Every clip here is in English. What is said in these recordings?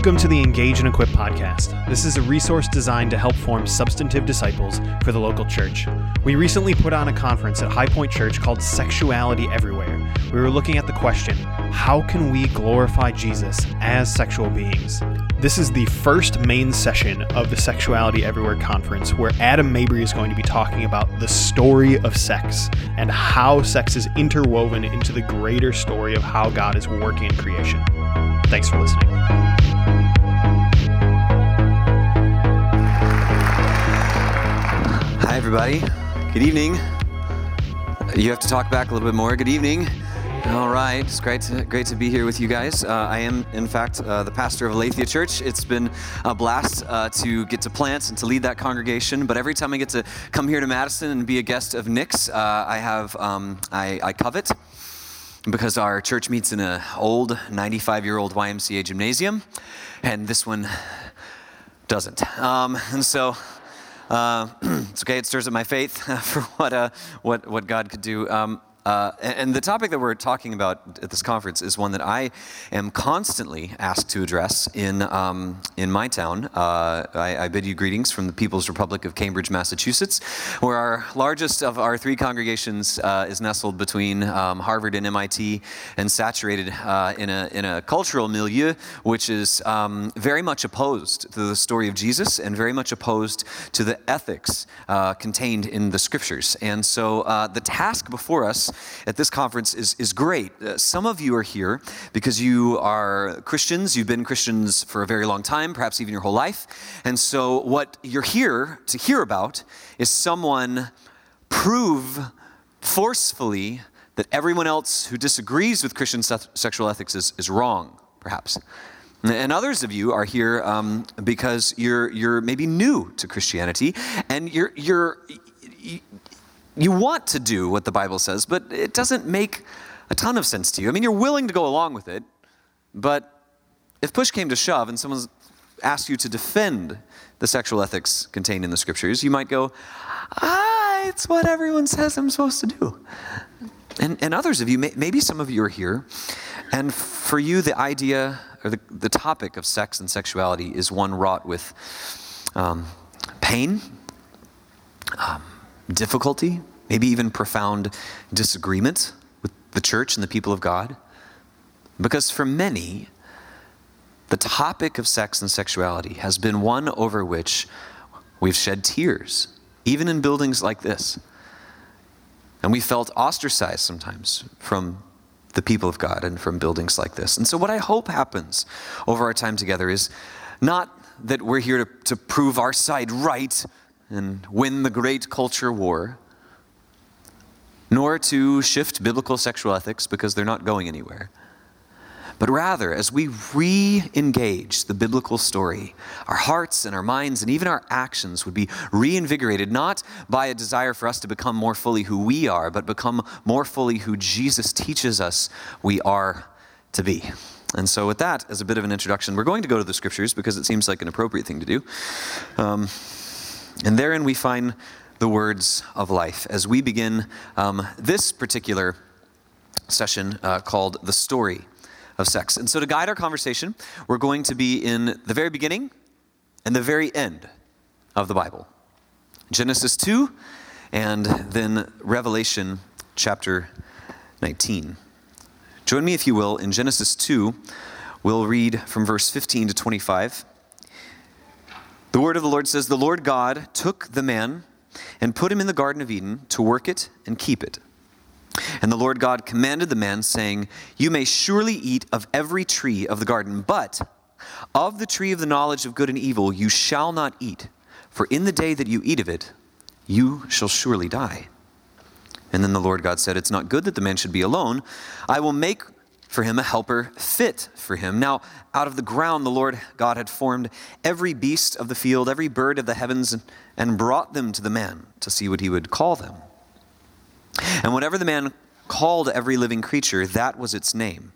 Welcome to the Engage and Equip podcast. This is a resource designed to help form substantive disciples for the local church. We recently put on a conference at High Point Church called Sexuality Everywhere. We were looking at the question how can we glorify Jesus as sexual beings? This is the first main session of the Sexuality Everywhere conference where Adam Mabry is going to be talking about the story of sex and how sex is interwoven into the greater story of how God is working in creation. Thanks for listening. Everybody. Good evening. You have to talk back a little bit more. Good evening. All right, it's great to, great to be here with you guys. Uh, I am, in fact, uh, the pastor of Aletheia Church. It's been a blast uh, to get to plant and to lead that congregation. But every time I get to come here to Madison and be a guest of Nick's, uh, I have um, I, I covet because our church meets in an old 95 year old YMCA gymnasium, and this one doesn't. Um, and so uh, it's okay. It stirs up my faith for what uh, what what God could do. Um, uh, and the topic that we're talking about at this conference is one that I am constantly asked to address in, um, in my town. Uh, I, I, bid you greetings from the People's Republic of Cambridge, Massachusetts, where our largest of our three congregations uh, is nestled between um, Harvard and MIT and saturated uh, in, a, in a cultural milieu which is um, very much opposed to the story of Jesus and very much opposed to the ethics uh, contained in the scriptures. And so uh, the task before us at this conference is, is great. Uh, some of you are here because you are Christians, you've been Christians for a very long time, perhaps even your whole life. And so, what you're here to hear about is someone prove forcefully that everyone else who disagrees with Christian se- sexual ethics is, is wrong, perhaps. And others of you are here um, because you're, you're maybe new to Christianity and you're, you're, you want to do what the Bible says, but it doesn't make a ton of sense to you. I mean, you're willing to go along with it, but if push came to shove and someone asked you to defend the sexual ethics contained in the scriptures, you might go, ah, it's what everyone says I'm supposed to do. And, and others of you, maybe some of you are here, and for you, the idea or the, the topic of sex and sexuality is one wrought with um, pain, um, difficulty, maybe even profound disagreement with the church and the people of God. Because for many, the topic of sex and sexuality has been one over which we've shed tears, even in buildings like this. And we felt ostracized sometimes from the people of God and from buildings like this. And so, what I hope happens over our time together is not that we're here to, to prove our side right and win the great culture war, nor to shift biblical sexual ethics because they're not going anywhere. But rather, as we re engage the biblical story, our hearts and our minds and even our actions would be reinvigorated not by a desire for us to become more fully who we are, but become more fully who Jesus teaches us we are to be. And so, with that as a bit of an introduction, we're going to go to the scriptures because it seems like an appropriate thing to do. Um, and therein we find the words of life as we begin um, this particular session uh, called The Story of Sex. And so, to guide our conversation, we're going to be in the very beginning and the very end of the Bible Genesis 2 and then Revelation chapter 19. Join me, if you will, in Genesis 2. We'll read from verse 15 to 25. The word of the Lord says, The Lord God took the man and put him in the Garden of Eden to work it and keep it. And the Lord God commanded the man, saying, You may surely eat of every tree of the garden, but of the tree of the knowledge of good and evil you shall not eat, for in the day that you eat of it, you shall surely die. And then the Lord God said, It's not good that the man should be alone. I will make for him a helper fit for him. Now, out of the ground, the Lord God had formed every beast of the field, every bird of the heavens, and brought them to the man to see what he would call them. And whatever the man called every living creature, that was its name.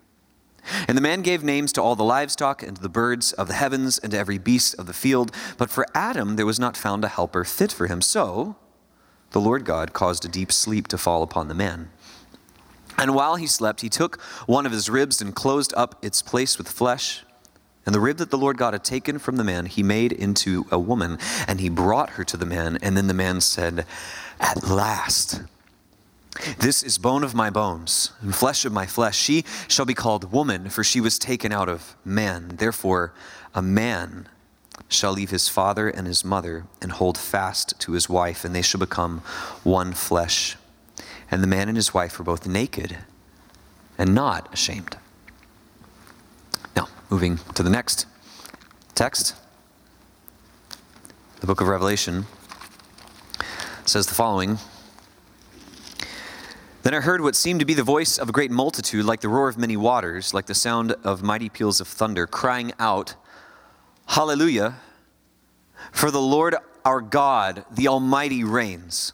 And the man gave names to all the livestock, and to the birds of the heavens, and to every beast of the field. But for Adam there was not found a helper fit for him. So the Lord God caused a deep sleep to fall upon the man. And while he slept, he took one of his ribs and closed up its place with flesh. And the rib that the Lord God had taken from the man, he made into a woman, and he brought her to the man. And then the man said, At last, this is bone of my bones and flesh of my flesh. She shall be called woman, for she was taken out of man. Therefore, a man shall leave his father and his mother and hold fast to his wife, and they shall become one flesh. And the man and his wife were both naked and not ashamed. Now, moving to the next text, the book of Revelation says the following. Then I heard what seemed to be the voice of a great multitude, like the roar of many waters, like the sound of mighty peals of thunder, crying out, Hallelujah! For the Lord our God, the Almighty, reigns.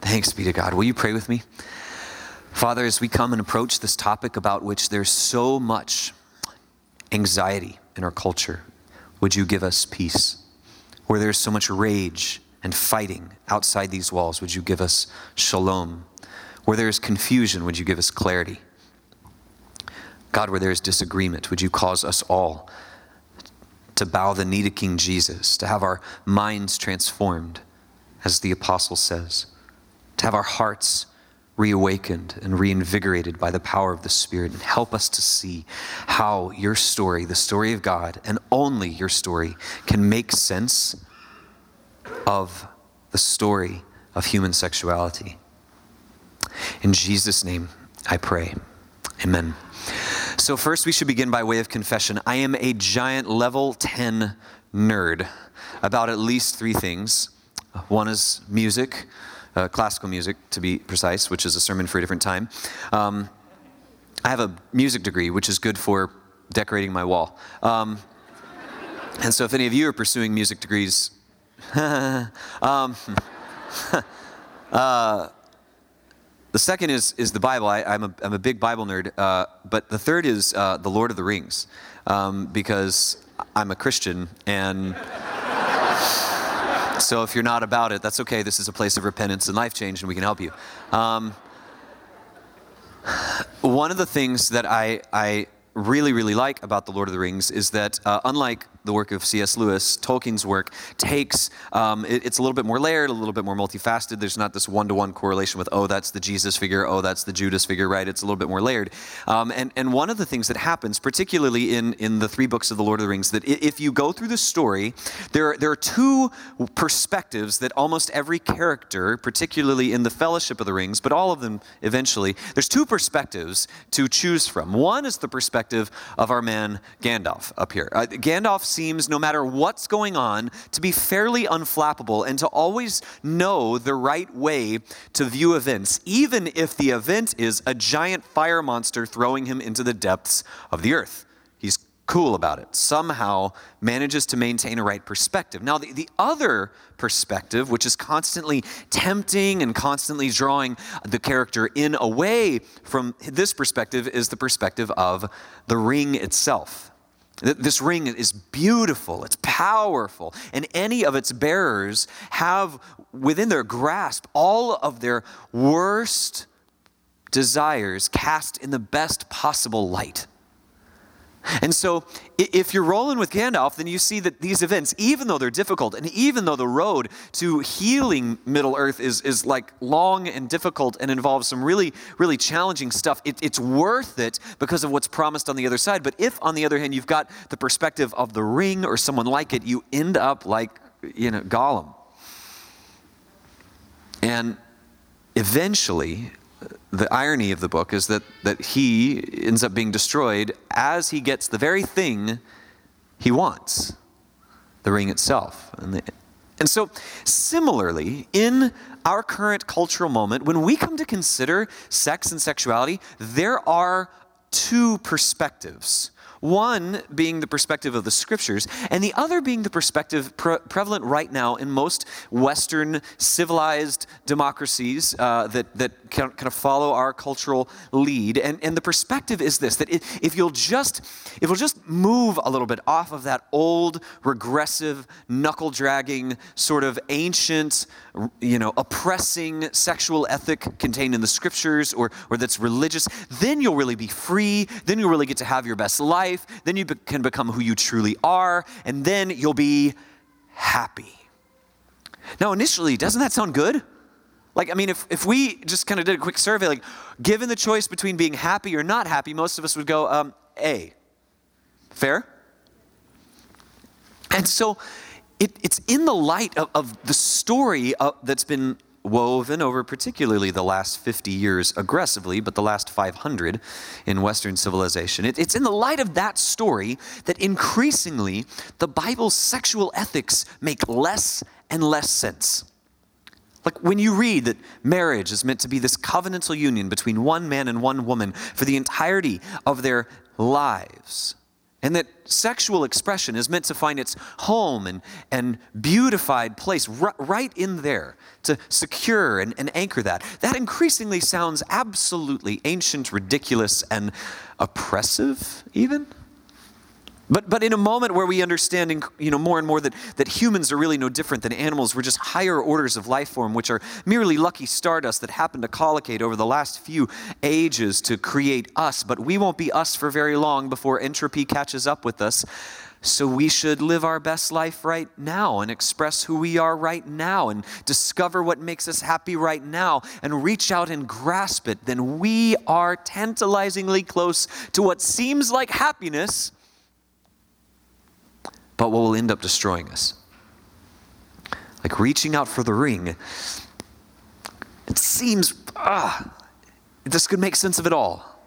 Thanks be to God. Will you pray with me? Father, as we come and approach this topic about which there's so much anxiety in our culture, would you give us peace? Where there's so much rage and fighting outside these walls, would you give us shalom? Where there is confusion, would you give us clarity? God, where there is disagreement, would you cause us all to bow the knee to King Jesus, to have our minds transformed, as the apostle says? To have our hearts reawakened and reinvigorated by the power of the Spirit, and help us to see how your story, the story of God, and only your story, can make sense of the story of human sexuality. In Jesus' name, I pray. Amen. So, first, we should begin by way of confession. I am a giant level 10 nerd about at least three things. One is music, uh, classical music to be precise, which is a sermon for a different time. Um, I have a music degree, which is good for decorating my wall. Um, and so, if any of you are pursuing music degrees, um, uh, the second is, is the Bible. I, am a, I'm a big Bible nerd. Uh, but the third is uh, The Lord of the Rings, um, because I'm a Christian and. So if you're not about it, that's okay. This is a place of repentance and life change, and we can help you. Um, one of the things that I, I really, really like about The Lord of the Rings is that, uh, unlike the work of C.S. Lewis, Tolkien's work takes, um, it, it's a little bit more layered, a little bit more multifaceted. There's not this one to one correlation with, oh, that's the Jesus figure, oh, that's the Judas figure, right? It's a little bit more layered. Um, and, and one of the things that happens, particularly in, in the three books of the Lord of the Rings, that if you go through the story, there, there are two perspectives that almost every character, particularly in the Fellowship of the Rings, but all of them eventually, there's two perspectives to choose from. One is the perspective of our man Gandalf up here. Uh, seems, no matter what's going on, to be fairly unflappable and to always know the right way to view events, even if the event is a giant fire monster throwing him into the depths of the earth. He's cool about it, somehow manages to maintain a right perspective. Now, the, the other perspective, which is constantly tempting and constantly drawing the character in away from this perspective, is the perspective of the ring itself. This ring is beautiful, it's powerful, and any of its bearers have within their grasp all of their worst desires cast in the best possible light. And so, if you're rolling with Gandalf, then you see that these events, even though they're difficult, and even though the road to healing Middle Earth is, is like long and difficult and involves some really, really challenging stuff, it, it's worth it because of what's promised on the other side. But if, on the other hand, you've got the perspective of the ring or someone like it, you end up like, you know, Gollum. And eventually, the irony of the book is that, that he ends up being destroyed as he gets the very thing he wants the ring itself. And, the, and so, similarly, in our current cultural moment, when we come to consider sex and sexuality, there are two perspectives. One being the perspective of the scriptures, and the other being the perspective pre- prevalent right now in most Western civilized democracies uh, that, that kind of follow our cultural lead. And, and the perspective is this that if you'll just if you'll just move a little bit off of that old, regressive, knuckle dragging, sort of ancient, you know, oppressing sexual ethic contained in the scriptures or, or that's religious, then you'll really be free. Then you'll really get to have your best life. Then you be- can become who you truly are. And then you'll be happy. Now, initially, doesn't that sound good? Like, I mean, if, if we just kind of did a quick survey, like, given the choice between being happy or not happy, most of us would go, um, A. Fair? And so it, it's in the light of, of the story of, that's been woven over particularly the last 50 years aggressively, but the last 500 in Western civilization. It, it's in the light of that story that increasingly the Bible's sexual ethics make less and less sense. Like when you read that marriage is meant to be this covenantal union between one man and one woman for the entirety of their lives and that sexual expression is meant to find its home and, and beautified place r- right in there to secure and, and anchor that. That increasingly sounds absolutely ancient, ridiculous, and oppressive, even. But, but in a moment where we understand you know, more and more that, that humans are really no different than animals, we're just higher orders of life form, which are merely lucky stardust that happened to collocate over the last few ages to create us. But we won't be us for very long before entropy catches up with us. So we should live our best life right now and express who we are right now and discover what makes us happy right now and reach out and grasp it. Then we are tantalizingly close to what seems like happiness but what will end up destroying us. Like reaching out for the ring, it seems, ah, this could make sense of it all.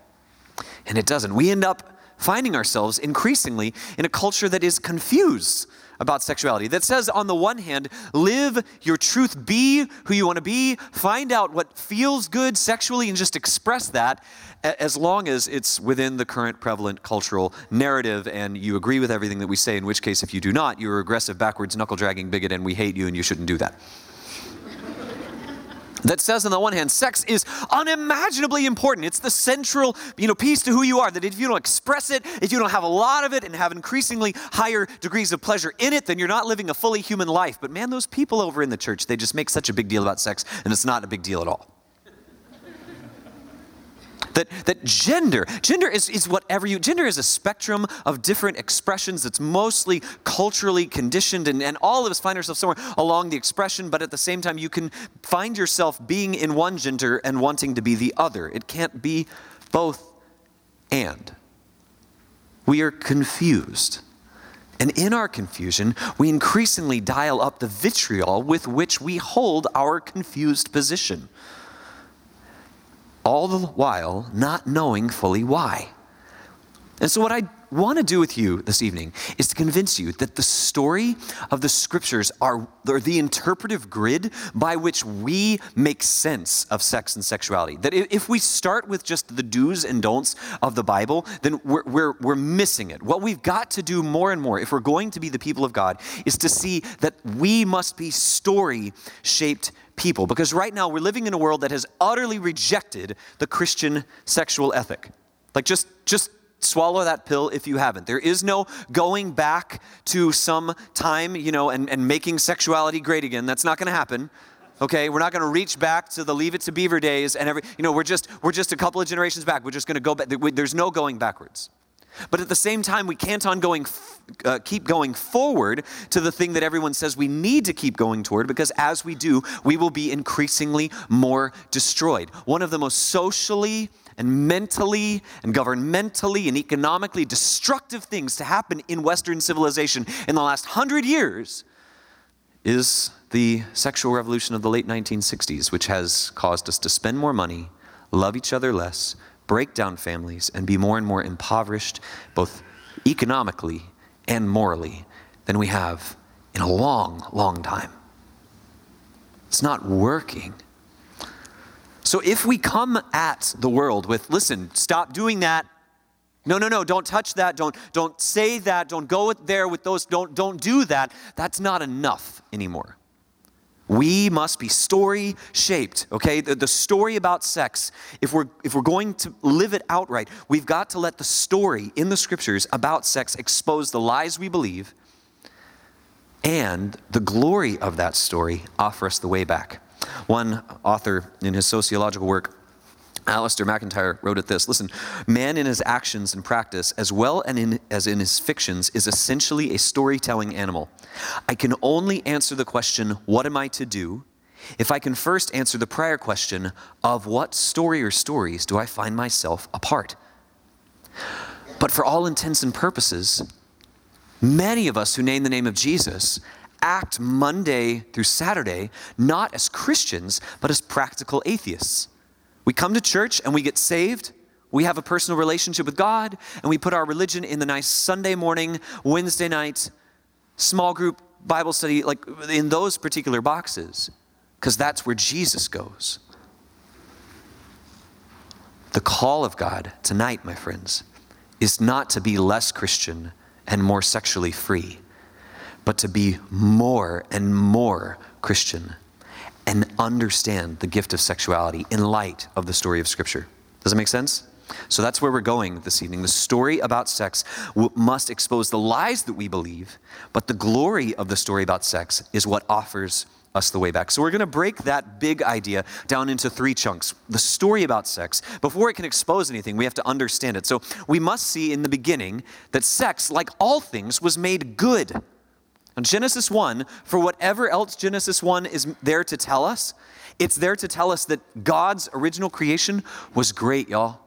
And it doesn't. We end up finding ourselves increasingly in a culture that is confused about sexuality. That says, on the one hand, live your truth, be who you want to be, find out what feels good sexually, and just express that as long as it's within the current prevalent cultural narrative and you agree with everything that we say, in which case, if you do not, you're aggressive, backwards, knuckle dragging bigot, and we hate you and you shouldn't do that that says on the one hand sex is unimaginably important. It's the central you know piece to who you are that if you don't express it if you don't have a lot of it and have increasingly higher degrees of pleasure in it then you're not living a fully human life. But man those people over in the church they just make such a big deal about sex and it's not a big deal at all that, that gender, gender is, is whatever you, gender is a spectrum of different expressions that's mostly culturally conditioned, and, and all of us find ourselves somewhere along the expression, but at the same time, you can find yourself being in one gender and wanting to be the other. It can't be both and. We are confused. And in our confusion, we increasingly dial up the vitriol with which we hold our confused position all the while not knowing fully why. And so, what I want to do with you this evening is to convince you that the story of the scriptures are, are the interpretive grid by which we make sense of sex and sexuality. That if we start with just the do's and don'ts of the Bible, then we're, we're, we're missing it. What we've got to do more and more, if we're going to be the people of God, is to see that we must be story shaped people. Because right now we're living in a world that has utterly rejected the Christian sexual ethic. Like just just swallow that pill if you haven't. There is no going back to some time, you know, and, and making sexuality great again. That's not gonna happen. Okay, we're not going to reach back to the Leave It to Beaver days and every, you know, we're just we're just a couple of generations back. We're just going to go back. There's no going backwards. But at the same time, we can't on going, uh, keep going forward to the thing that everyone says we need to keep going toward because as we do, we will be increasingly more destroyed. One of the most socially and mentally and governmentally and economically destructive things to happen in Western civilization in the last hundred years is the sexual revolution of the late 1960s, which has caused us to spend more money, love each other less, break down families, and be more and more impoverished, both economically and morally, than we have in a long, long time. It's not working. So if we come at the world with, listen, stop doing that, No, no, no, don't touch that. Don't, don't say that. Don't go there with those. Don't, don't do that. That's not enough anymore. We must be story shaped, okay? The, the, story about sex, if we're, if we're going to live it outright, we've got to let the story in the scriptures about sex expose the lies we believe and the glory of that story offer us the way back. One author in his sociological work Alasdair MacIntyre wrote it this Listen, man in his actions and practice, as well in, as in his fictions, is essentially a storytelling animal. I can only answer the question, What am I to do? if I can first answer the prior question, Of what story or stories do I find myself a part? But for all intents and purposes, many of us who name the name of Jesus act Monday through Saturday not as Christians, but as practical atheists. We come to church and we get saved. We have a personal relationship with God, and we put our religion in the nice Sunday morning, Wednesday night, small group Bible study, like in those particular boxes, because that's where Jesus goes. The call of God tonight, my friends, is not to be less Christian and more sexually free, but to be more and more Christian and understand the gift of sexuality in light of the story of Scripture. Does that make sense? So that's where we're going this evening. The story about sex must expose the lies that we believe, but the glory of the story about sex is what offers us the way back. So we're going to break that big idea down into three chunks. The story about sex, before it can expose anything, we have to understand it. So we must see in the beginning that sex, like all things, was made good. Genesis 1, for whatever else Genesis 1 is there to tell us, it's there to tell us that God's original creation was great, y'all.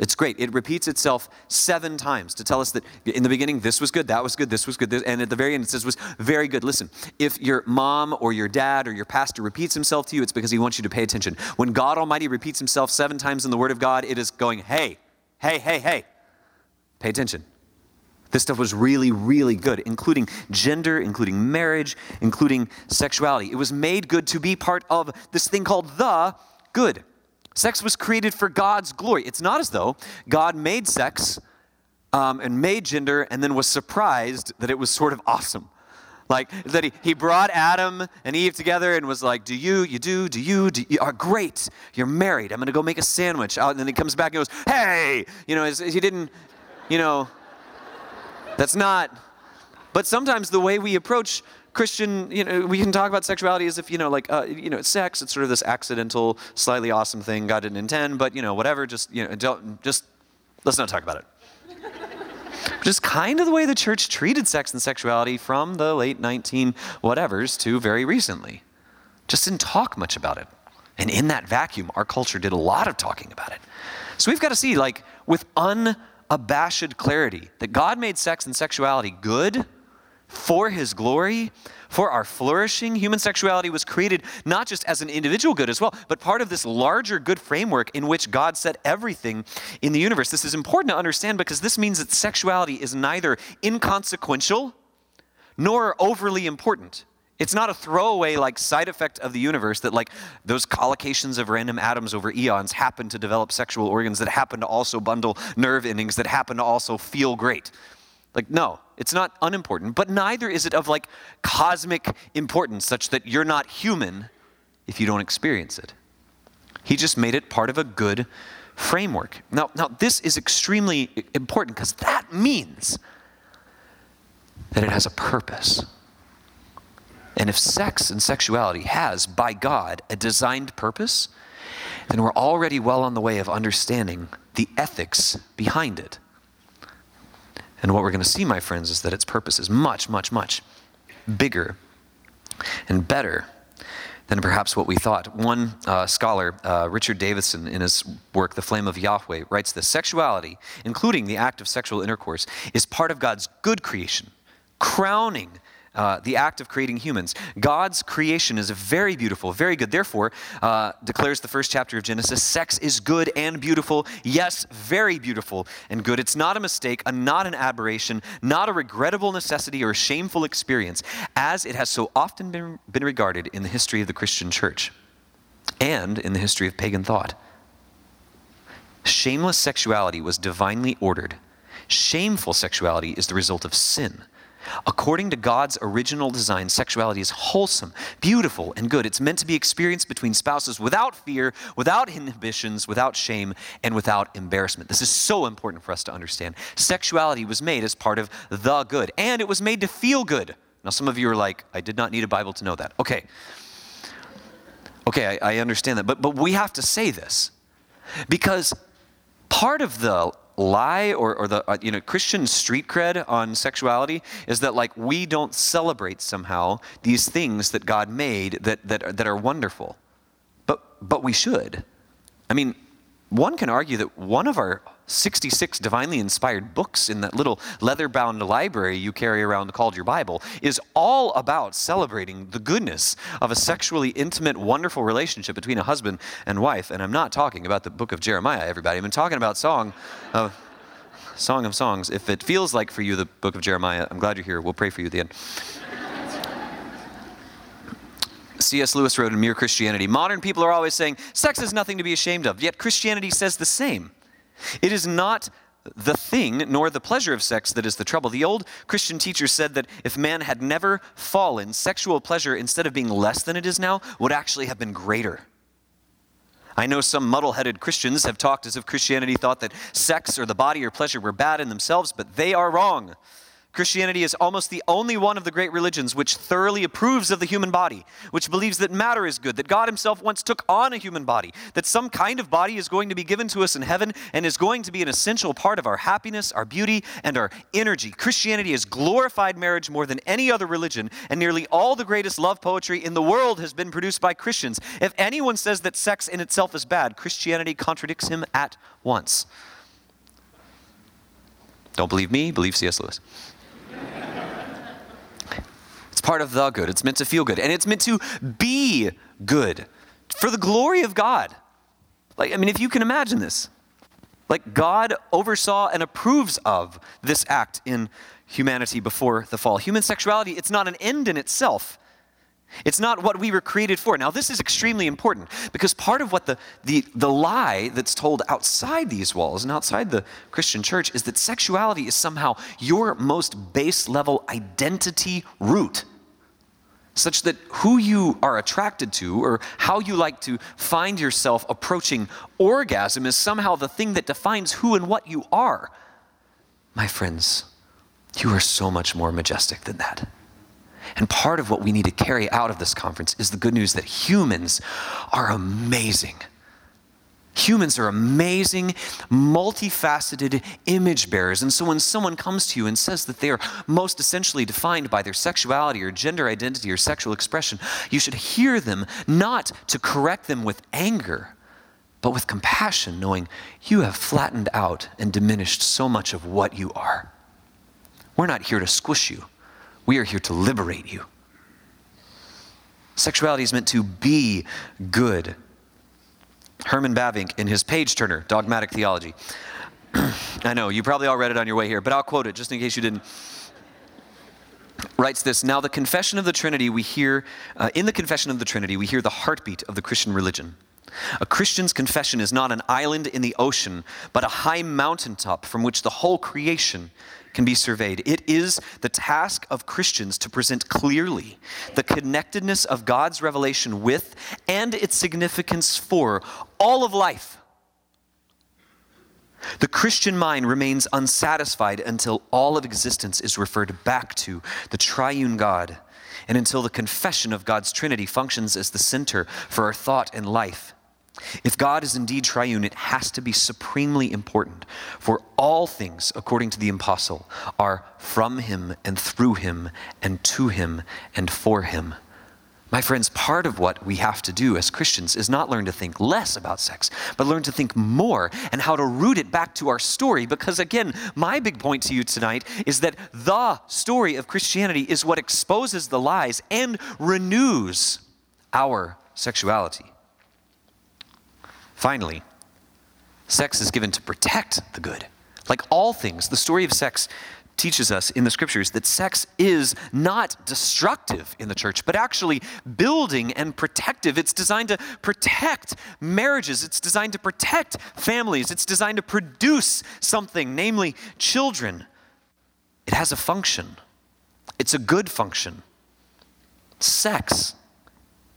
It's great. It repeats itself seven times to tell us that in the beginning, this was good, that was good, this was good, this, and at the very end, it says was very good. Listen, if your mom or your dad or your pastor repeats himself to you, it's because he wants you to pay attention. When God Almighty repeats himself seven times in the Word of God, it is going, hey, hey, hey, hey, pay attention. This stuff was really, really good, including gender, including marriage, including sexuality. It was made good to be part of this thing called the good. Sex was created for God's glory. It's not as though God made sex um, and made gender and then was surprised that it was sort of awesome. Like that he, he brought Adam and Eve together and was like, Do you, you do, do you, do you are great. You're married. I'm going to go make a sandwich. And then he comes back and goes, Hey! You know, he didn't, you know, that's not. But sometimes the way we approach Christian, you know, we can talk about sexuality as if, you know, like, uh, you know, sex, it's sort of this accidental, slightly awesome thing God didn't intend, but, you know, whatever, just, you know, don't, just, let's not talk about it. just kind of the way the church treated sex and sexuality from the late 19 whatevers to very recently. Just didn't talk much about it. And in that vacuum, our culture did a lot of talking about it. So we've got to see, like, with un abashed clarity that God made sex and sexuality good for his glory, for our flourishing. Human sexuality was created not just as an individual good as well, but part of this larger good framework in which God set everything in the universe. This is important to understand because this means that sexuality is neither inconsequential nor overly important. It's not a throwaway like side effect of the universe that like those collocations of random atoms over eons happen to develop sexual organs that happen to also bundle nerve endings that happen to also feel great. Like no, it's not unimportant, but neither is it of like cosmic importance such that you're not human if you don't experience it. He just made it part of a good framework. Now, now this is extremely important because that means that it has a purpose. And if sex and sexuality has, by God, a designed purpose, then we're already well on the way of understanding the ethics behind it. And what we're going to see, my friends, is that its purpose is much, much, much bigger and better than perhaps what we thought. One uh, scholar, uh, Richard Davidson, in his work, The Flame of Yahweh, writes this Sexuality, including the act of sexual intercourse, is part of God's good creation, crowning uh, the act of creating humans. God's creation is very beautiful, very good. Therefore, uh, declares the first chapter of Genesis, sex is good and beautiful. Yes, very beautiful and good. It's not a mistake, a, not an aberration, not a regrettable necessity or a shameful experience, as it has so often been, been regarded in the history of the Christian church and in the history of pagan thought. Shameless sexuality was divinely ordered. Shameful sexuality is the result of sin. According to God's original design, sexuality is wholesome, beautiful, and good. It's meant to be experienced between spouses without fear, without inhibitions, without shame, and without embarrassment. This is so important for us to understand. Sexuality was made as part of the good, and it was made to feel good. Now, some of you are like, I did not need a Bible to know that. Okay. Okay, I, I understand that. But, but we have to say this because part of the lie or, or the uh, you know christian street cred on sexuality is that like we don't celebrate somehow these things that god made that, that, are, that are wonderful. But but we should. I mean one can argue that one of our 66 divinely inspired books in that little leather bound library you carry around called your Bible is all about celebrating the goodness of a sexually intimate, wonderful relationship between a husband and wife. And I'm not talking about the book of Jeremiah, everybody. I'm talking about Song of, Song of Songs. If it feels like for you the book of Jeremiah, I'm glad you're here. We'll pray for you at the end. C.S. Lewis wrote in Mere Christianity Modern people are always saying sex is nothing to be ashamed of, yet Christianity says the same. It is not the thing nor the pleasure of sex that is the trouble. The old Christian teacher said that if man had never fallen, sexual pleasure, instead of being less than it is now, would actually have been greater. I know some muddle headed Christians have talked as if Christianity thought that sex or the body or pleasure were bad in themselves, but they are wrong. Christianity is almost the only one of the great religions which thoroughly approves of the human body, which believes that matter is good, that God Himself once took on a human body, that some kind of body is going to be given to us in heaven and is going to be an essential part of our happiness, our beauty, and our energy. Christianity has glorified marriage more than any other religion, and nearly all the greatest love poetry in the world has been produced by Christians. If anyone says that sex in itself is bad, Christianity contradicts him at once. Don't believe me, believe C.S. Lewis part of the good. It's meant to feel good. And it's meant to be good for the glory of God. Like, I mean, if you can imagine this, like God oversaw and approves of this act in humanity before the fall. Human sexuality, it's not an end in itself. It's not what we were created for. Now, this is extremely important because part of what the, the, the lie that's told outside these walls and outside the Christian church is that sexuality is somehow your most base level identity root such that who you are attracted to or how you like to find yourself approaching orgasm is somehow the thing that defines who and what you are. My friends, you are so much more majestic than that. And part of what we need to carry out of this conference is the good news that humans are amazing. Humans are amazing, multifaceted image bearers. And so when someone comes to you and says that they are most essentially defined by their sexuality or gender identity or sexual expression, you should hear them not to correct them with anger, but with compassion, knowing you have flattened out and diminished so much of what you are. We're not here to squish you, we are here to liberate you. Sexuality is meant to be good Herman Bavinck in his page turner, Dogmatic Theology. I know, you probably all read it on your way here, but I'll quote it just in case you didn't. Writes this Now, the confession of the Trinity, we hear, uh, in the confession of the Trinity, we hear the heartbeat of the Christian religion. A Christian's confession is not an island in the ocean, but a high mountaintop from which the whole creation can be surveyed. It is the task of Christians to present clearly the connectedness of God's revelation with and its significance for all of life. The Christian mind remains unsatisfied until all of existence is referred back to the triune God and until the confession of God's Trinity functions as the center for our thought and life. If God is indeed triune, it has to be supremely important, for all things, according to the apostle, are from him and through him and to him and for him. My friends, part of what we have to do as Christians is not learn to think less about sex, but learn to think more and how to root it back to our story. Because again, my big point to you tonight is that the story of Christianity is what exposes the lies and renews our sexuality. Finally, sex is given to protect the good. Like all things, the story of sex teaches us in the scriptures that sex is not destructive in the church, but actually building and protective. It's designed to protect marriages, it's designed to protect families, it's designed to produce something, namely children. It has a function, it's a good function. Sex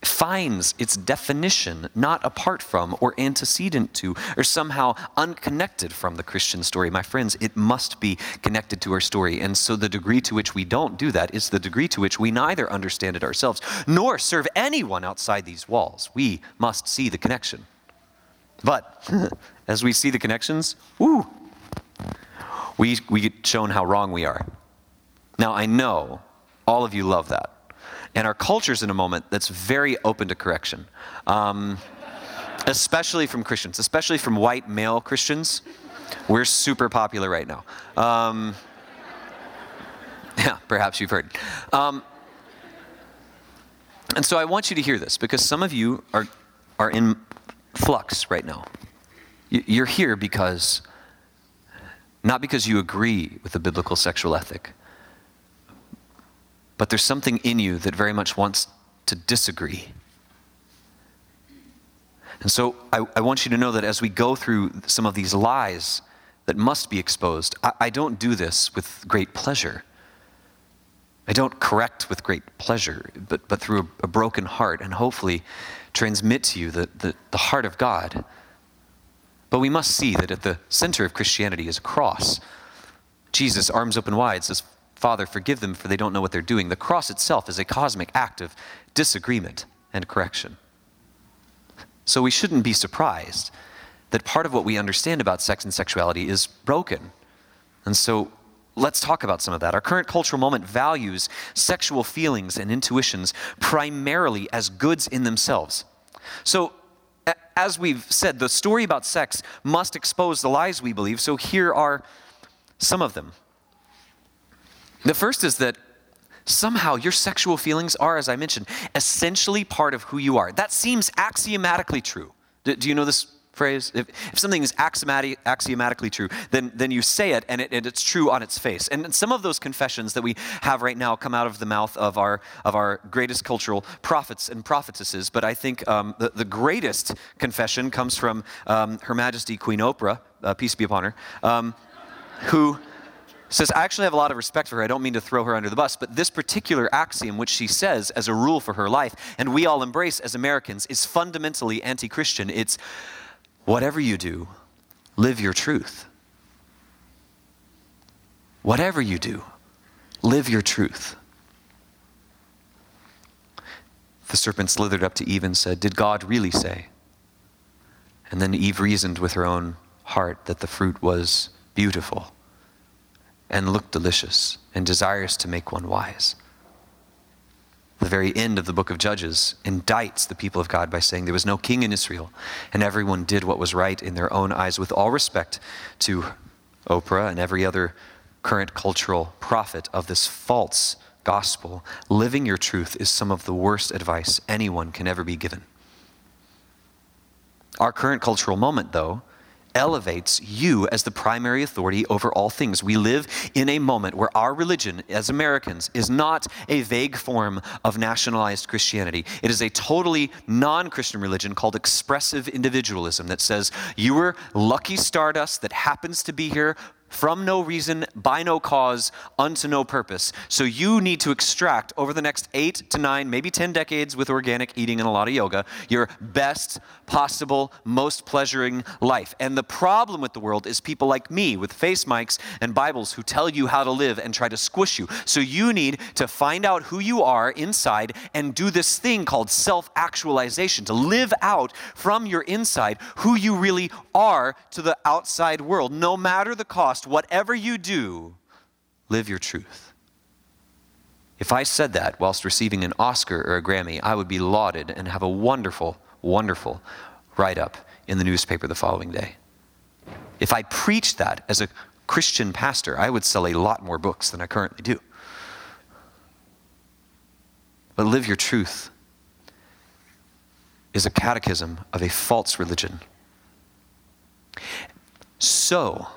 finds its definition not apart from or antecedent to or somehow unconnected from the Christian story. My friends, it must be connected to our story. And so the degree to which we don't do that is the degree to which we neither understand it ourselves nor serve anyone outside these walls. We must see the connection. But as we see the connections, we, we get shown how wrong we are. Now, I know all of you love that. And our culture's in a moment that's very open to correction, um, especially from Christians, especially from white male Christians. We're super popular right now. Um, yeah, perhaps you've heard. Um, and so I want you to hear this because some of you are, are in flux right now. You're here because, not because you agree with the biblical sexual ethic, but there's something in you that very much wants to disagree. And so I, I, want you to know that as we go through some of these lies that must be exposed, I, I don't do this with great pleasure. I don't correct with great pleasure, but, but through a, a broken heart and hopefully transmit to you the, the, the heart of God. But we must see that at the center of Christianity is a cross. Jesus, arms open wide, says, Father, forgive them, for they don't know what they're doing. The cross itself is a cosmic act of disagreement and correction. So we shouldn't be surprised that part of what we understand about sex and sexuality is broken. And so let's talk about some of that. Our current cultural moment values sexual feelings and intuitions primarily as goods in themselves. So, as we've said, the story about sex must expose the lies we believe. So, here are some of them. The first is that somehow your sexual feelings are, as I mentioned, essentially part of who you are. That seems axiomatically true. Do, do you know this phrase? If, if something is axiomatic, axiomatically true, then, then you say it and, it and it's true on its face. And some of those confessions that we have right now come out of the mouth of our, of our greatest cultural prophets and prophetesses. But I think um, the, the greatest confession comes from um, Her Majesty Queen Oprah, uh, peace be upon her, um, who says, I actually have a lot of respect for her. I don't mean to throw her under the bus, but this particular axiom, which she says as a rule for her life, and we all embrace as Americans, is fundamentally anti Christian. It's whatever you do, live your truth. Whatever you do, live your truth. The serpent slithered up to Eve and said, Did God really say? And then Eve reasoned with her own heart that the fruit was beautiful and look delicious and desirous to make one wise. The very end of the book of Judges indicts the people of God by saying there was no king in Israel, and everyone did what was right in their own eyes, with all respect to Oprah and every other current cultural prophet of this false gospel. Living your truth is some of the worst advice anyone can ever be given. Our current cultural moment, though, elevates you as the primary authority over all things. We live in a moment where our religion as Americans is not a vague form of nationalized Christianity. It is a totally non Christian religion called expressive individualism that says you were lucky stardust that happens to be here from no reason, by no cause, unto no purpose. So you need to extract over the next eight to nine, maybe 10 decades with organic eating and a lot of yoga, your best possible, most pleasuring life. And the problem with the world is people like me with face mics and Bibles who tell you how to live and try to squish you. So you need to find out who you are inside and do this thing called self actualization, to live out from your inside who you really are to the outside world, no matter the cost cost, whatever you do, live your truth. If I said that whilst receiving an Oscar or a Grammy, I would be lauded and have a wonderful, wonderful write up in the newspaper the following day. If I preached that as a Christian pastor, I would sell a lot more books than I currently do. But live your truth is a catechism of a false religion. So,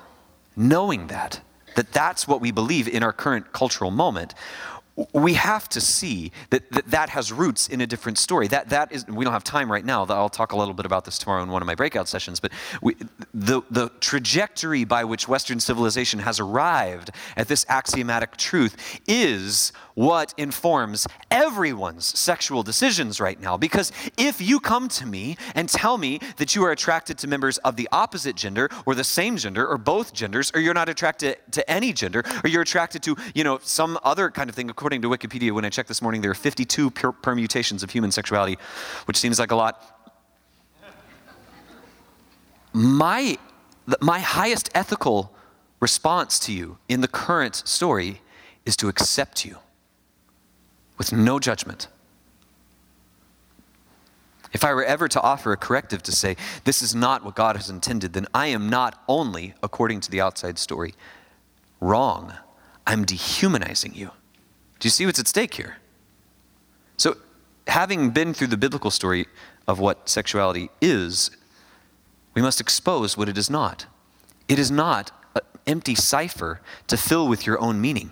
knowing that, that that's what we believe in our current cultural moment, we have to see that, that that has roots in a different story. That, that is, we don't have time right now. I'll talk a little bit about this tomorrow in one of my breakout sessions. But we, the, the trajectory by which Western civilization has arrived at this axiomatic truth is what informs everyone's sexual decisions right now. Because if you come to me and tell me that you are attracted to members of the opposite gender or the same gender or both genders, or you're not attracted to any gender, or you're attracted to, you know, some other kind of thing, according to Wikipedia, when I checked this morning, there are 52 per- permutations of human sexuality, which seems like a lot. My, my highest ethical response to you in the current story is to accept you with no judgment. If I were ever to offer a corrective to say, this is not what God has intended, then I am not only, according to the outside story, wrong, I'm dehumanizing you. Do you see what's at stake here? So, having been through the biblical story of what sexuality is, we must expose what it is not. It is not an empty cipher to fill with your own meaning.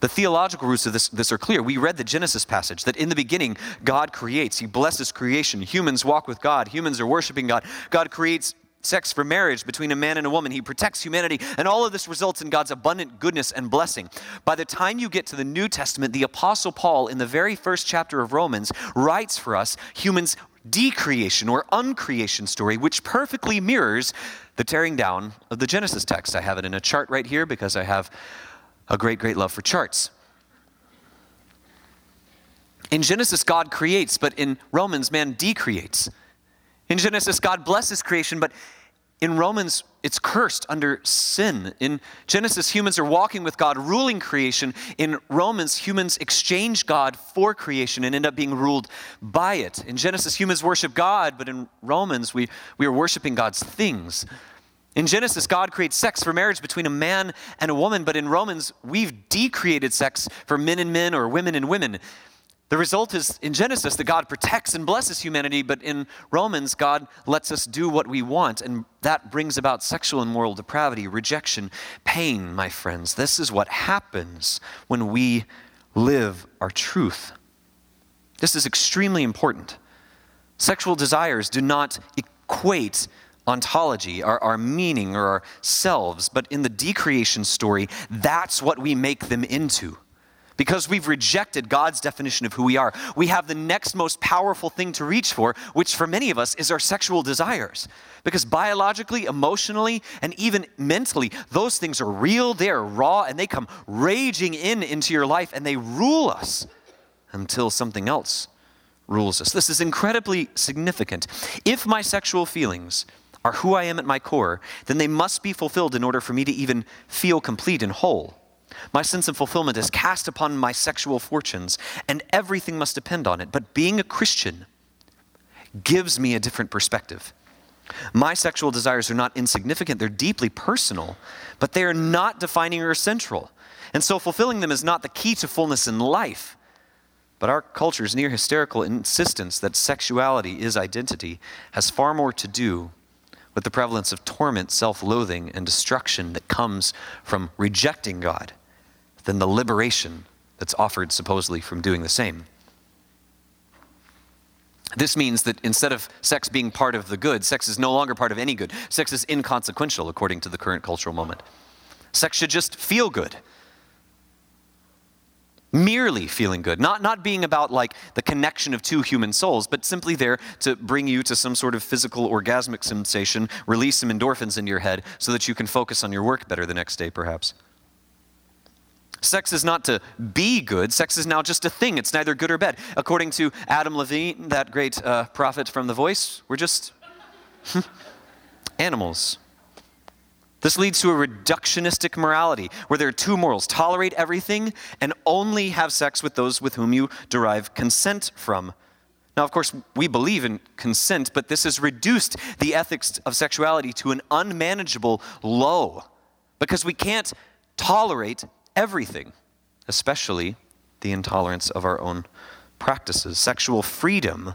The theological roots of this, this, are clear. We read the Genesis passage that in the beginning, God creates. He blesses creation. Humans walk with God. Humans are worshiping God. God creates sex for marriage between a man and a woman. He protects humanity. And all of this results in God's abundant goodness and blessing. By the time you get to the New Testament, the Apostle Paul, in the very first chapter of Romans, writes for us humans' decreation or uncreation story, which perfectly mirrors the tearing down of the Genesis text. I have it in a chart right here because I have a great, great love for charts. In Genesis, God creates, but in Romans, man decreates. In Genesis, God blesses creation, but in Romans, it's cursed under sin. In Genesis, humans are walking with God, ruling creation. In Romans, humans exchange God for creation and end up being ruled by it. In Genesis, humans worship God, but in Romans, we, we are worshiping God's things. In Genesis, God creates sex for marriage between a man and a woman, but in Romans, we've decreated sex for men and men or women and women. The result is in Genesis that God protects and blesses humanity, but in Romans, God lets us do what we want, and that brings about sexual and moral depravity, rejection, pain, my friends. This is what happens when we live our truth. This is extremely important. Sexual desires do not equate ontology, our, our meaning, or our selves. But in the decreation story, that's what we make them into. Because we've rejected God's definition of who we are, we have the next most powerful thing to reach for, which for many of us is our sexual desires. Because biologically, emotionally, and even mentally, those things are real, they are raw, and they come raging in into your life and they rule us until something else rules us. This is incredibly significant. If my sexual feelings are who I am at my core, then they must be fulfilled in order for me to even feel complete and whole. My sense of fulfillment is cast upon my sexual fortunes, and everything must depend on it. But being a Christian gives me a different perspective. My sexual desires are not insignificant, they're deeply personal, but they are not defining or central. And so fulfilling them is not the key to fullness in life. But our culture's near hysterical insistence that sexuality is identity has far more to do with the prevalence of torment, self loathing, and destruction that comes from rejecting God than the liberation that's offered supposedly from doing the same. This means that instead of sex being part of the good, sex is no longer part of any good. Sex is inconsequential according to the current cultural moment. Sex should just feel good merely feeling good not, not being about like the connection of two human souls but simply there to bring you to some sort of physical orgasmic sensation release some endorphins in your head so that you can focus on your work better the next day perhaps Sex is not to be good. Sex is now just a thing. It's neither good or bad. According to Adam Levine, that great uh, prophet from The Voice, we're just animals. This leads to a reductionistic morality where there are two morals tolerate everything and only have sex with those with whom you derive consent from. Now, of course, we believe in consent, but this has reduced the ethics of sexuality to an unmanageable low because we can't tolerate everything, especially the intolerance of our own practices. Sexual freedom,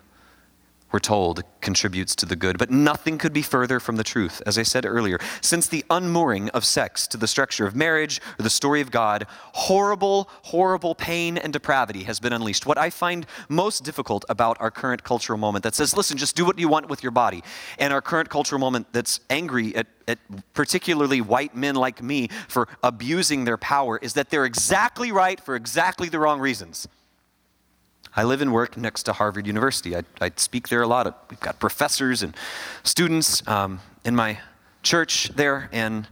we're told, contributes to the good, but nothing could be further from the truth. As I said earlier, since the unmooring of sex to the structure of marriage or the story of God, horrible, horrible pain and depravity has been unleashed. What I find most difficult about our current cultural moment that says, listen, just do what you want with your body, and our current cultural moment that's angry at, at particularly white men like me for abusing their power is that they're exactly right for exactly the wrong reasons. I live and work next to Harvard University. I, I speak there a lot. We've got professors and students um, in my church there. And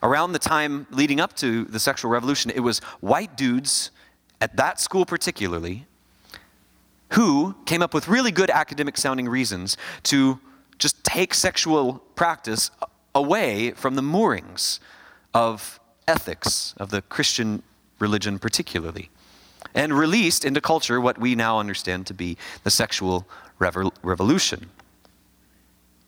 around the time leading up to the sexual revolution, it was white dudes at that school, particularly, who came up with really good academic sounding reasons to just take sexual practice away from the moorings of ethics, of the Christian religion, particularly and released into culture what we now understand to be the sexual revolution.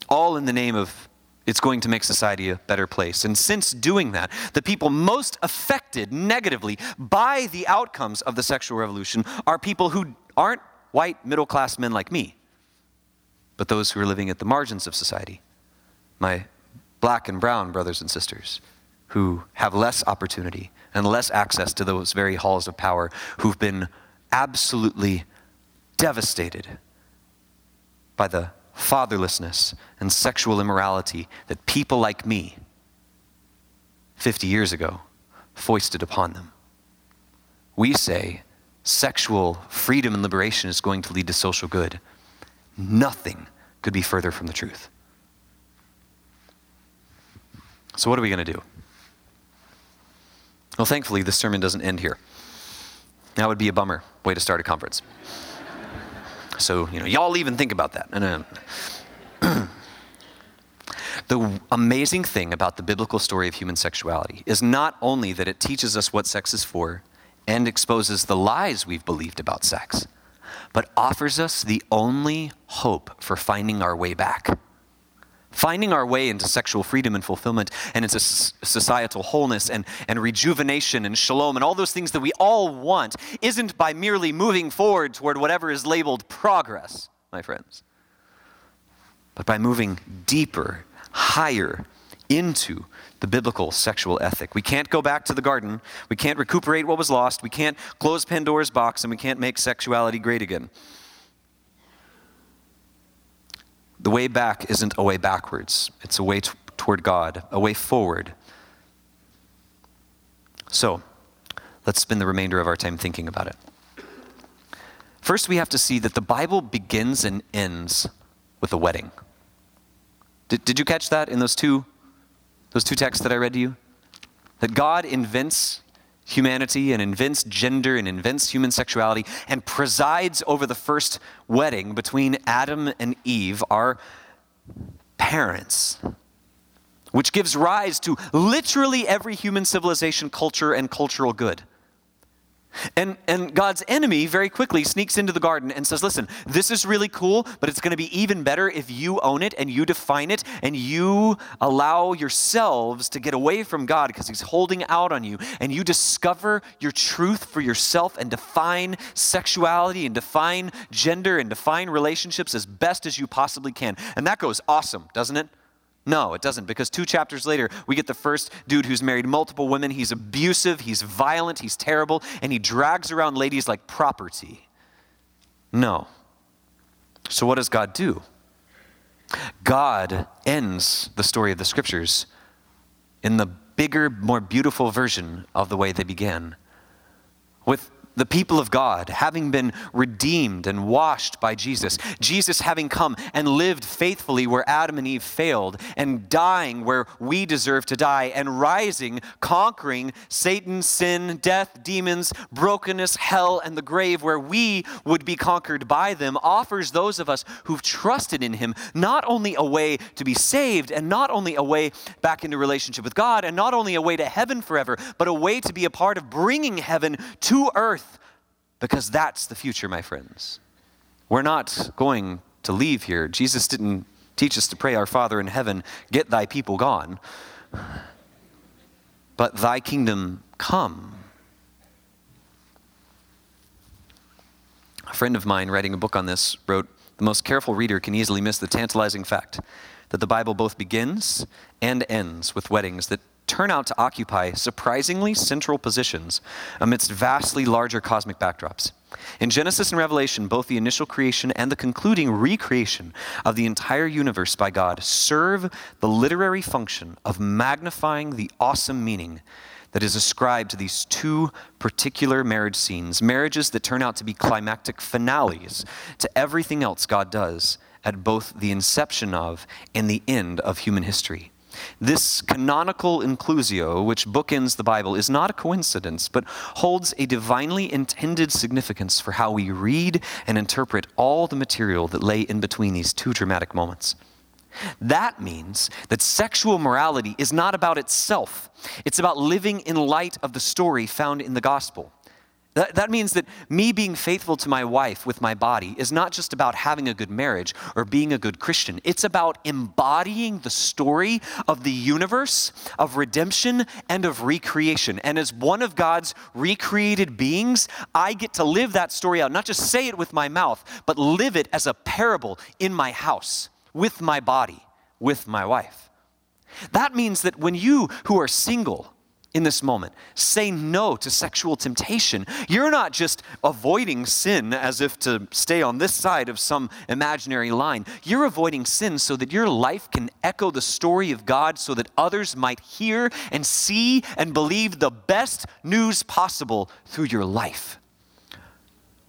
All in the name of it's going to make society a better place. And since doing that, the people most affected negatively by the outcomes of the sexual revolution are people who aren't white middle class men like me, but those who are living at the margins of society. My black and brown brothers and sisters who have less opportunity and less access to those very halls of power who've been absolutely devastated by the fatherlessness and sexual immorality that people like me 50 years ago foisted upon them. We say sexual freedom and liberation is going to lead to social good. Nothing could be further from the truth. So, what are we going to do? Well, thankfully, this sermon doesn't end here. That would be a bummer way to start a conference. So, you know, y'all even think about that. Um, the amazing thing about the biblical story of human sexuality is not only that it teaches us what sex is for and exposes the lies we've believed about sex, but offers us the only hope for finding our way back. Finding our way into sexual freedom and fulfillment and into societal wholeness and, and rejuvenation and shalom and all those things that we all want isn't by merely moving forward toward whatever is labeled progress, my friends, but by moving deeper, higher into the biblical sexual ethic. We can't go back to the garden. We can't recuperate what was lost. We can't close Pandora's box and we can't make sexuality great again. The way back isn't a way backwards, it's a way t- toward God, a way forward. So, let's spend the remainder of our time thinking about it. First, we have to see that the Bible begins and ends with a wedding. Did, did you catch that in those two, those two texts that I read to you? That God invents humanity and invents gender and invents human sexuality and presides over the first wedding between Adam and Eve, our parents, which gives rise to literally every human civilization, culture, and cultural good. And, and God's enemy very quickly sneaks into the garden and says, Listen, this is really cool, but it's going to be even better if you own it and you define it and you allow yourselves to get away from God because He's holding out on you and you discover your truth for yourself and define sexuality and define gender and define relationships as best as you possibly can. And that goes awesome, doesn't it? No, it doesn't, because two chapters later, we get the first dude who's married multiple women. He's abusive, he's violent, he's terrible, and he drags around ladies like property. No. So, what does God do? God ends the story of the scriptures in the bigger, more beautiful version of the way they began with the people of God, having been redeemed and washed by Jesus, Jesus having come and lived faithfully where Adam and Eve failed, and dying where we deserve to die, and rising, conquering Satan, sin, death, demons, brokenness, hell, and the grave where we would be conquered by them, offers those of us who've trusted in him not only a way to be saved, and not only a way back into relationship with God, and not only a way to heaven forever, but a way to be a part of bringing heaven to earth because that's the future, my friends. We're not going to leave here. Jesus didn't teach us to pray, Our Father in heaven, get thy people gone, but thy kingdom come. A friend of mine writing a book on this wrote the most careful reader can easily miss the tantalizing fact that the Bible both begins and ends with weddings that turn out to occupy surprisingly central positions amidst vastly larger cosmic backdrops. In Genesis and Revelation, both the initial creation and the concluding recreation of the entire universe by God serve the literary function of magnifying the awesome meaning that is ascribed to these two particular marriage scenes, marriages that turn out to be climactic finales to everything else God does at both the inception of and the end of human history. This canonical inclusio, which bookends the Bible, is not a coincidence, but holds a divinely intended significance for how we read and interpret all the material that lay in between these two dramatic moments. That means that sexual morality is not about itself, it's about living in light of the story found in the gospel. That, that means that me being faithful to my wife with my body is not just about having a good marriage or being a good Christian. It's about embodying the story of the universe, of redemption, and of recreation. And as one of God's recreated beings, I get to live that story out, not just say it with my mouth, but live it as a parable in my house, with my body, with my wife. That means that when you who are single, in this moment. Say no to sexual temptation. You're not just avoiding sin as if to stay on this side of some imaginary line. You're avoiding sin so that your life can echo the story of God so that others might hear and see and believe the best news possible through your life.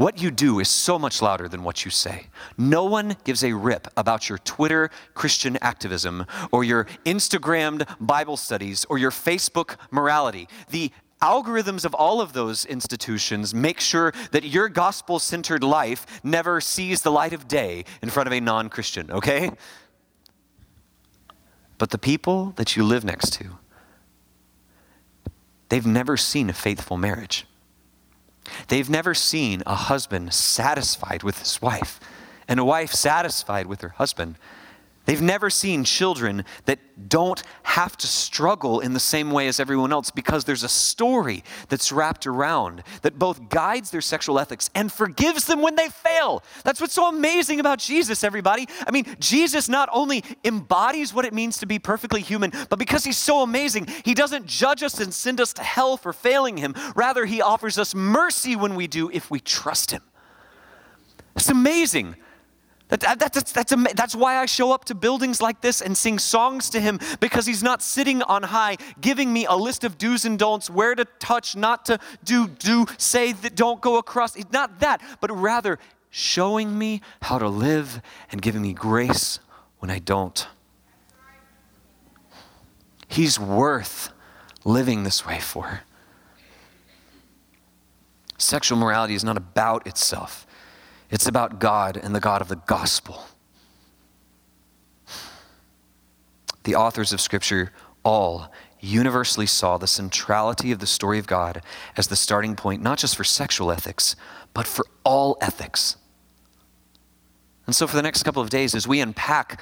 What you do is so much louder than what you say. No one gives a rip about your Twitter Christian activism or your Instagrammed Bible studies or your Facebook morality. The algorithms of all of those institutions make sure that your gospel centered life never sees the light of day in front of a non Christian, okay? But the people that you live next to, they've never seen a faithful marriage. They've never seen a husband satisfied with his wife and a wife satisfied with her husband. They've never seen children that don't have to struggle in the same way as everyone else because there's a story that's wrapped around that both guides their sexual ethics and forgives them when they fail. That's what's so amazing about Jesus, everybody. I mean, Jesus not only embodies what it means to be perfectly human, but because he's so amazing, he doesn't judge us and send us to hell for failing him. Rather, he offers us mercy when we do if we trust him. It's amazing. That, that, that's, that's, that's why I show up to buildings like this and sing songs to him because he's not sitting on high giving me a list of do's and don'ts, where to touch, not to do, do, say that don't go across. It's not that, but rather showing me how to live and giving me grace when I don't. He's worth living this way for. Sexual morality is not about itself. It's about God and the God of the gospel. The authors of Scripture all universally saw the centrality of the story of God as the starting point, not just for sexual ethics, but for all ethics. And so, for the next couple of days, as we unpack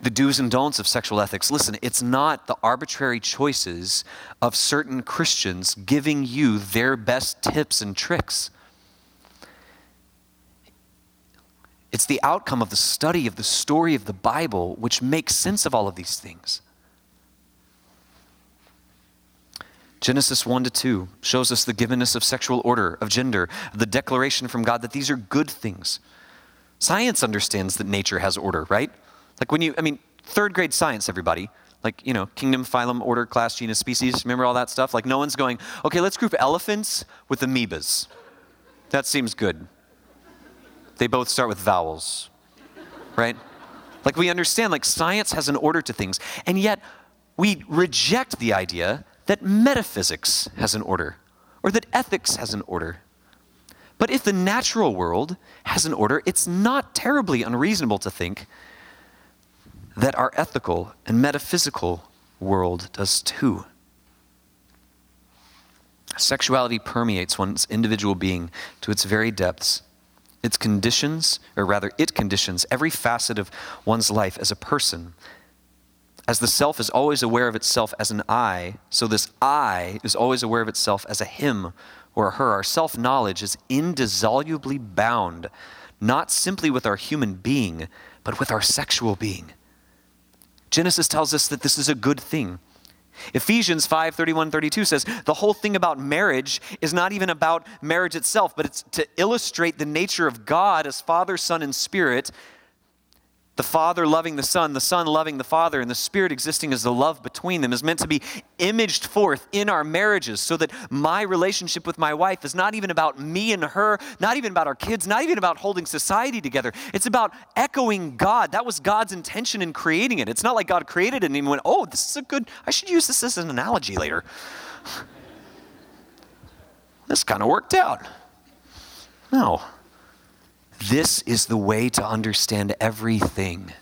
the do's and don'ts of sexual ethics, listen, it's not the arbitrary choices of certain Christians giving you their best tips and tricks. It's the outcome of the study of the story of the Bible which makes sense of all of these things. Genesis 1 to 2 shows us the givenness of sexual order, of gender, the declaration from God that these are good things. Science understands that nature has order, right? Like when you, I mean, third grade science, everybody, like, you know, kingdom, phylum, order, class, genus, species, remember all that stuff? Like, no one's going, okay, let's group elephants with amoebas. That seems good. They both start with vowels, right? Like we understand, like science has an order to things, and yet we reject the idea that metaphysics has an order or that ethics has an order. But if the natural world has an order, it's not terribly unreasonable to think that our ethical and metaphysical world does too. Sexuality permeates one's individual being to its very depths. Its conditions, or rather, it conditions every facet of one's life as a person. As the self is always aware of itself as an I, so this I is always aware of itself as a him or a her. Our self knowledge is indissolubly bound not simply with our human being, but with our sexual being. Genesis tells us that this is a good thing. Ephesians 5 31 32 says the whole thing about marriage is not even about marriage itself, but it's to illustrate the nature of God as Father, Son, and Spirit the Father loving the Son, the Son loving the Father, and the Spirit existing as the love between them is meant to be imaged forth in our marriages so that my relationship with my wife is not even about me and her, not even about our kids, not even about holding society together. It's about echoing God. That was God's intention in creating it. It's not like God created it and he went, oh, this is a good, I should use this as an analogy later. this kind of worked out. No. This is the way to understand everything.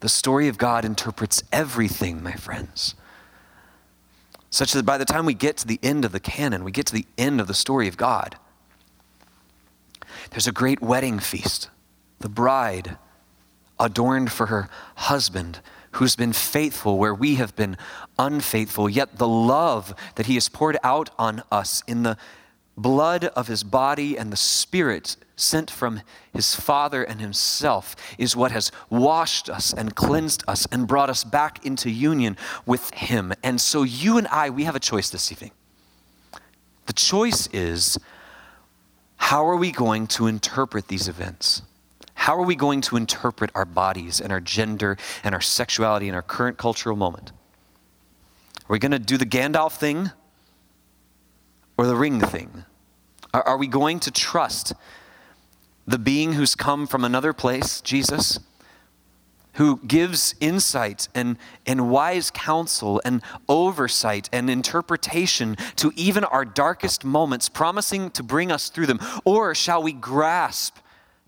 The story of God interprets everything, my friends. Such that by the time we get to the end of the canon, we get to the end of the story of God, there's a great wedding feast. The bride, adorned for her husband, who's been faithful where we have been unfaithful, yet the love that he has poured out on us in the blood of his body and the spirit sent from his Father and himself is what has washed us and cleansed us and brought us back into union with him. And so you and I, we have a choice this evening. The choice is how are we going to interpret these events? How are we going to interpret our bodies and our gender and our sexuality in our current cultural moment? Are we going to do the Gandalf thing or the ring thing? Are, are we going to trust the being who's come from another place, Jesus, who gives insight and, and wise counsel and oversight and interpretation to even our darkest moments, promising to bring us through them? Or shall we grasp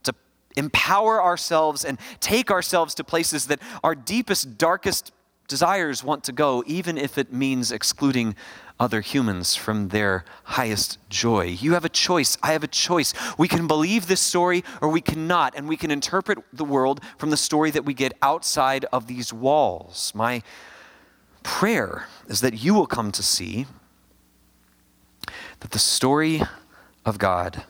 to empower ourselves and take ourselves to places that our deepest, darkest desires want to go, even if it means excluding other humans from their highest joy. You have a choice. I have a choice. We can believe this story or we cannot, and we can interpret the world from the story that we get outside of these walls. My prayer is that you will come to see that the story of God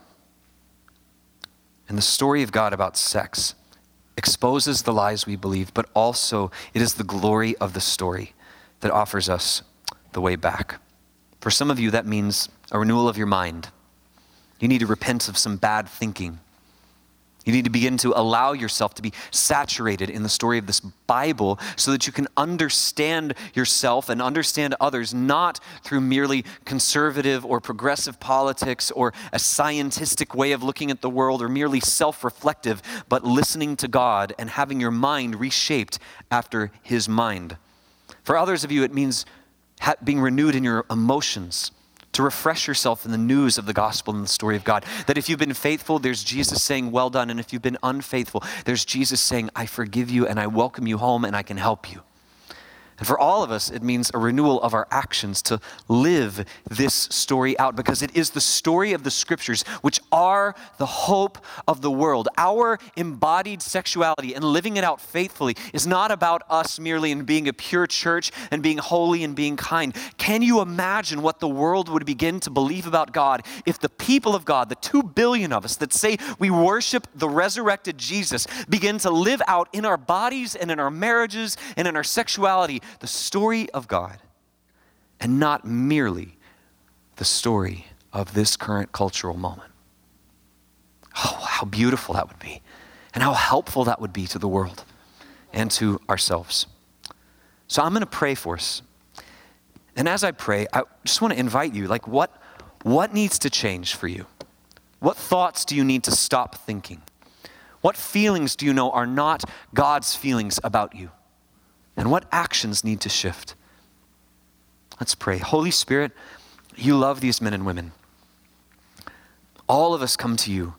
and the story of God about sex exposes the lies we believe, but also it is the glory of the story that offers us the way back. For some of you, that means a renewal of your mind. You need to repent of some bad thinking. You need to begin to allow yourself to be saturated in the story of this Bible so that you can understand yourself and understand others, not through merely conservative or progressive politics or a scientific way of looking at the world or merely self reflective, but listening to God and having your mind reshaped after His mind. For others of you, it means being renewed in your emotions, to refresh yourself in the news of the gospel and the story of God. That if you've been faithful, there's Jesus saying, Well done. And if you've been unfaithful, there's Jesus saying, I forgive you and I welcome you home and I can help you. And for all of us, it means a renewal of our actions to live this story out because it is the story of the scriptures which are the hope of the world. Our embodied sexuality and living it out faithfully is not about us merely in being a pure church and being holy and being kind. Can you imagine what the world would begin to believe about God if the people of God, the two billion of us that say we worship the resurrected Jesus, begin to live out in our bodies and in our marriages and in our sexuality? The story of God and not merely the story of this current cultural moment. Oh, how beautiful that would be, and how helpful that would be to the world and to ourselves. So I'm going to pray for us. And as I pray, I just want to invite you like, what, what needs to change for you? What thoughts do you need to stop thinking? What feelings do you know are not God's feelings about you? And what actions need to shift. Let's pray. Holy Spirit, you love these men and women. All of us come to you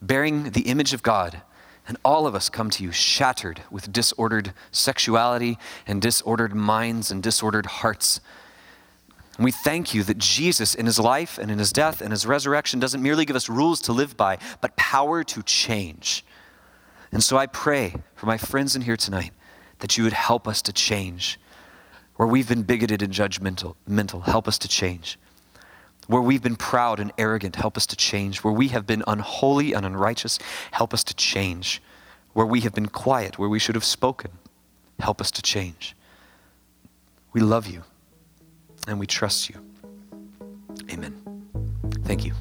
bearing the image of God, and all of us come to you shattered with disordered sexuality and disordered minds and disordered hearts. And we thank you that Jesus, in his life and in his death and his resurrection, doesn't merely give us rules to live by, but power to change. And so I pray for my friends in here tonight that you would help us to change. Where we've been bigoted and judgmental, mental, help us to change. Where we've been proud and arrogant, help us to change. Where we have been unholy and unrighteous, help us to change. Where we have been quiet, where we should have spoken, help us to change. We love you and we trust you. Amen. Thank you.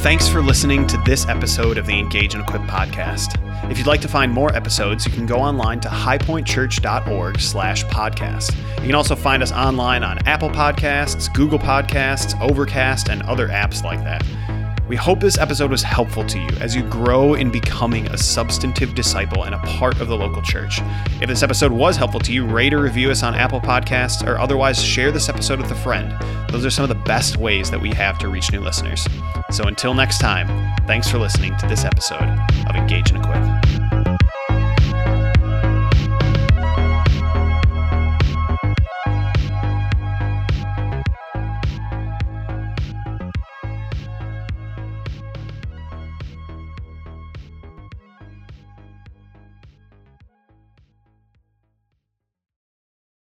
Thanks for listening to this episode of the Engage and Equip podcast. If you'd like to find more episodes, you can go online to highpointchurch.org slash podcast. You can also find us online on Apple Podcasts, Google Podcasts, Overcast, and other apps like that. We hope this episode was helpful to you as you grow in becoming a substantive disciple and a part of the local church. If this episode was helpful to you, rate or review us on Apple Podcasts or otherwise share this episode with a friend. Those are some of the best ways that we have to reach new listeners. So until next time, thanks for listening to this episode of Engage and Equip.